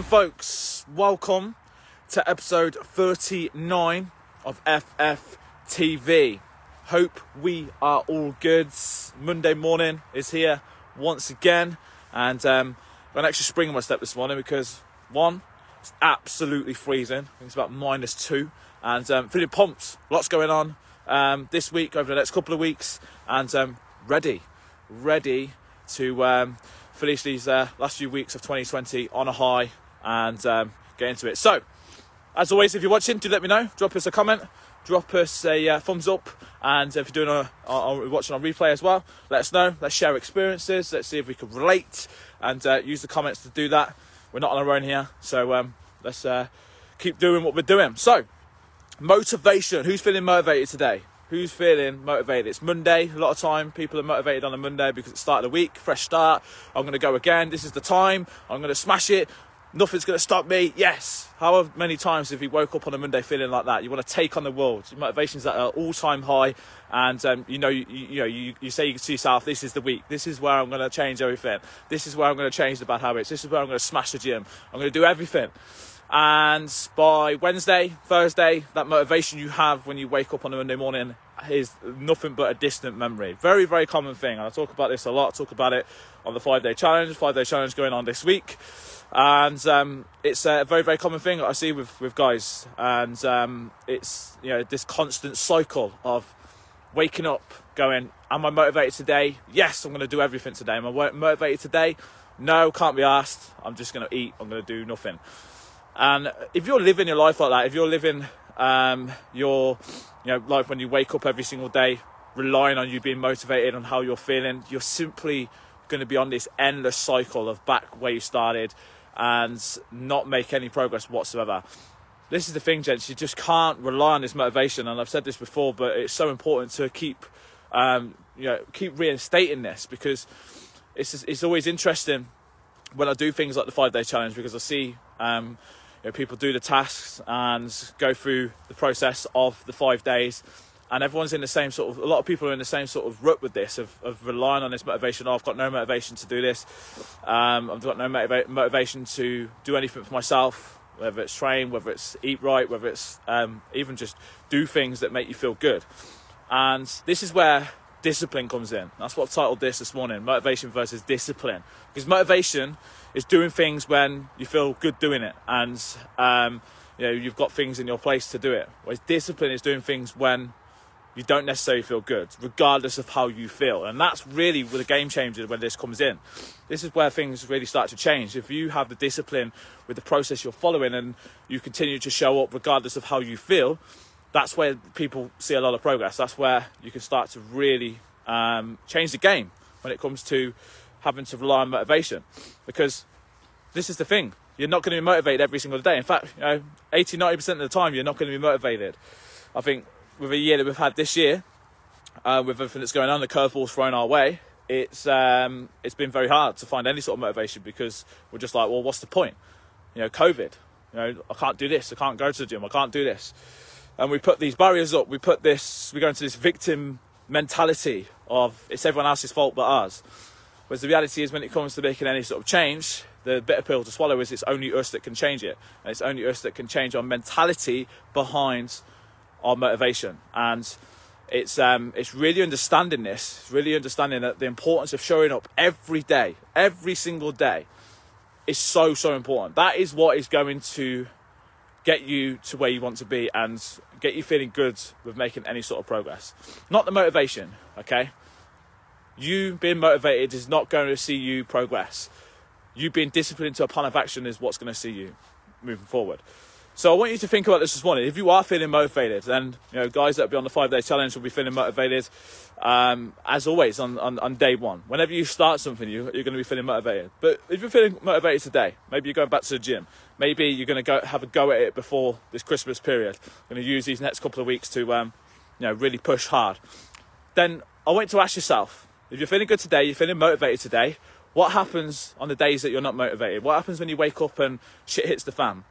morning, folks. Welcome to episode 39 of FFTV. Hope we are all good. Monday morning is here once again, and um, got an extra spring in my step this morning because one, it's absolutely freezing. I think it's about minus two, and um, feeling pumped. Lots going on um, this week over the next couple of weeks, and um, ready, ready to um, finish these uh, last few weeks of 2020 on a high and um, get into it. So, as always, if you're watching, do let me know. Drop us a comment, drop us a uh, thumbs up, and if you're doing a, a, a, watching on replay as well, let us know. Let's share experiences. Let's see if we can relate, and uh, use the comments to do that. We're not on our own here, so um, let's uh, keep doing what we're doing. So, motivation. Who's feeling motivated today? Who's feeling motivated? It's Monday. A lot of time people are motivated on a Monday because it's start of the week, fresh start. I'm going to go again. This is the time. I'm going to smash it. Nothing's going to stop me. Yes. How many times have you woke up on a Monday feeling like that? You want to take on the world. Your motivation's at an all-time high, and um, you know, you, you, know, you, you say to yourself, "This is the week. This is where I'm going to change everything. This is where I'm going to change the bad habits. This is where I'm going to smash the gym. I'm going to do everything." And by Wednesday, Thursday, that motivation you have when you wake up on a Monday morning is nothing but a distant memory. Very, very common thing. And I talk about this a lot. Talk about it on the five day challenge, five day challenge going on this week. And um, it's a very, very common thing I see with, with guys. And um, it's, you know, this constant cycle of waking up, going, Am I motivated today? Yes, I'm going to do everything today. Am I motivated today? No, can't be asked. I'm just going to eat. I'm going to do nothing. And if you're living your life like that, if you're living um, your you know life when you wake up every single day, relying on you being motivated on how you're feeling, you're simply going to be on this endless cycle of back where you started and not make any progress whatsoever. This is the thing, gents. You just can't rely on this motivation, and I've said this before, but it's so important to keep, um, you know, keep reinstating this because it's it's always interesting when I do things like the five day challenge because I see um, you know, people do the tasks and go through the process of the five days. And everyone's in the same sort of a lot of people are in the same sort of rut with this of, of relying on this motivation oh, i've got no motivation to do this. Um, i've got no motiva- motivation to do anything for myself whether it's train whether it's eat right whether it's um, even just do things that make you feel good. And this is where discipline comes in. That's what i've titled this this morning motivation versus discipline. Because motivation is doing things when you feel good doing it and um, you know you've got things in your place to do it. Whereas discipline is doing things when you don't necessarily feel good regardless of how you feel. And that's really where the game changer when this comes in. This is where things really start to change. If you have the discipline with the process you're following and you continue to show up regardless of how you feel that's where people see a lot of progress. That's where you can start to really um, change the game when it comes to having to rely on motivation. Because this is the thing. You're not going to be motivated every single day. In fact you know 80 90% of the time you're not going to be motivated. I think with a year that we've had this year uh, with everything that's going on the curveballs thrown our way it's um, it's been very hard to find any sort of motivation because we're just like well what's the point? You know covid you know i can't do this. I can't go to the gym. I can't do this and we put these barriers up we put this we go into this victim mentality of it's everyone else's fault but ours Whereas the reality is, when it comes to making any sort of change, the bitter pill to swallow is it's only us that can change it. And it's only us that can change our mentality behind our motivation. And it's um, it's really understanding this, really understanding that the importance of showing up every day, every single day, is so so important. That is what is going to get you to where you want to be and get you feeling good with making any sort of progress. Not the motivation, okay? you being motivated is not going to see you progress. You being disciplined to a plan of action is what's going to see you moving forward. So I want you to think about this this morning. If you are feeling motivated, then you know guys that will be on the five day challenge will be feeling motivated. Um, as always on, on, on, day one, whenever you start something, you, are going to be feeling motivated. But if you're feeling motivated today, maybe you're going back to the gym. Maybe you're going to go have a go at it before this Christmas period. I'm Going to use these next couple of weeks to um, you know really push hard. Then I want you to ask yourself, if you're feeling good today, you're feeling motivated today, what happens on the days that you're not motivated? What happens when you wake up and shit hits the fan?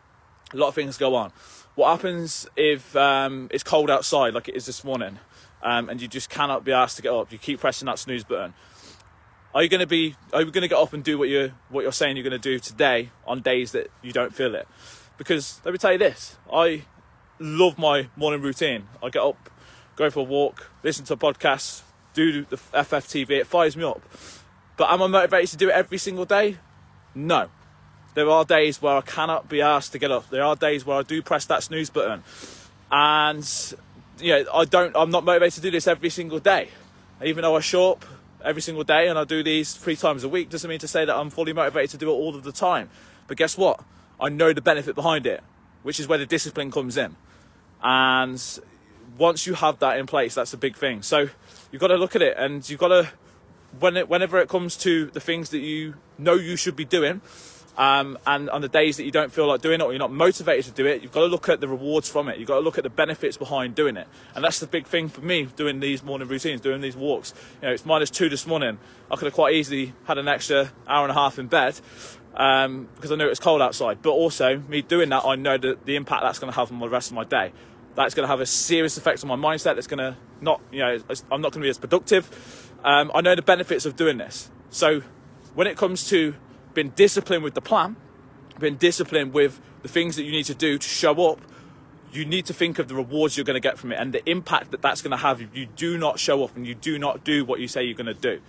A lot of things go on. What happens if um, it's cold outside, like it is this morning, um, and you just cannot be asked to get up? You keep pressing that snooze button. Are you going to be? Are you going to get up and do what you're what you're saying you're going to do today on days that you don't feel it? Because let me tell you this: I love my morning routine. I get up, go for a walk, listen to a podcast, do the FFTV. It fires me up. But am I motivated to do it every single day? No. There are days where I cannot be asked to get up. There are days where I do press that snooze button, and you know I don't. I'm not motivated to do this every single day, even though I show up every single day and I do these three times a week. Doesn't mean to say that I'm fully motivated to do it all of the time. But guess what? I know the benefit behind it, which is where the discipline comes in. And once you have that in place, that's a big thing. So you've got to look at it, and you've got to when it, whenever it comes to the things that you know you should be doing um, and on the days that you don't feel like doing it or you're not motivated to do it, you've got to look at the rewards from it. You've got to look at the benefits behind doing it. And that's the big thing for me doing these morning routines, doing these walks. You know, it's minus two this morning. I could have quite easily had an extra hour and a half in bed um, because I knew it was cold outside. But also, me doing that, I know that the impact that's going to have on the rest of my day. That's going to have a serious effect on my mindset. That's going to not, you know, I'm not going to be as productive. Um, I know the benefits of doing this. So when it comes to been disciplined with the plan, been disciplined with the things that you need to do to show up, you need to think of the rewards you're going to get from it and the impact that that's going to have if you do not show up and you do not do what you say you're going to do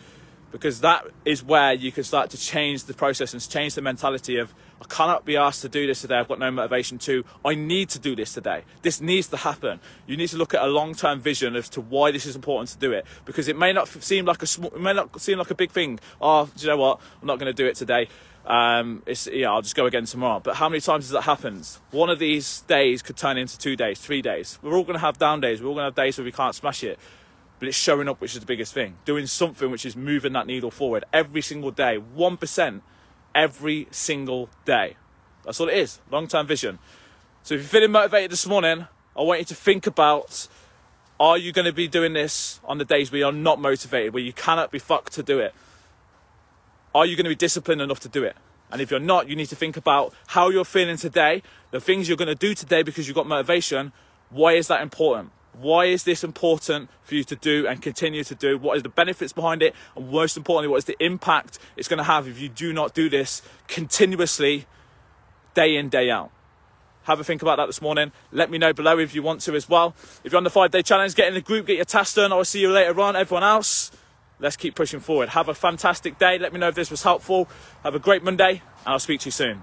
because that is where you can start to change the process and change the mentality of I cannot be asked to do this today. I've got no motivation to. I need to do this today. This needs to happen. You need to look at a long-term vision as to why this is important to do it because it may not seem like a small, it may not seem like a big thing. Oh, do you know what? I'm not going to do it today. Um, it's yeah, I'll just go again tomorrow. But how many times has that happened? One of these days could turn into two days, three days. We're all going to have down days. We're all going to have days where we can't smash it but it's showing up, which is the biggest thing. Doing something which is moving that needle forward every single day, 1% every single day. That's all it is, long term vision. So if you're feeling motivated this morning, I want you to think about are you going to be doing this on the days where you're not motivated, where you cannot be fucked to do it? Are you going to be disciplined enough to do it? And if you're not, you need to think about how you're feeling today, the things you're going to do today because you've got motivation. Why is that important? Why is this important for you to do and continue to do? What is the benefits behind it? And most importantly, what is the impact it's going to have if you do not do this continuously, day in, day out? Have a think about that this morning. Let me know below if you want to as well. If you're on the five day challenge, get in the group, get your task done. I'll see you later on. Everyone else, let's keep pushing forward. Have a fantastic day. Let me know if this was helpful. Have a great Monday, and I'll speak to you soon.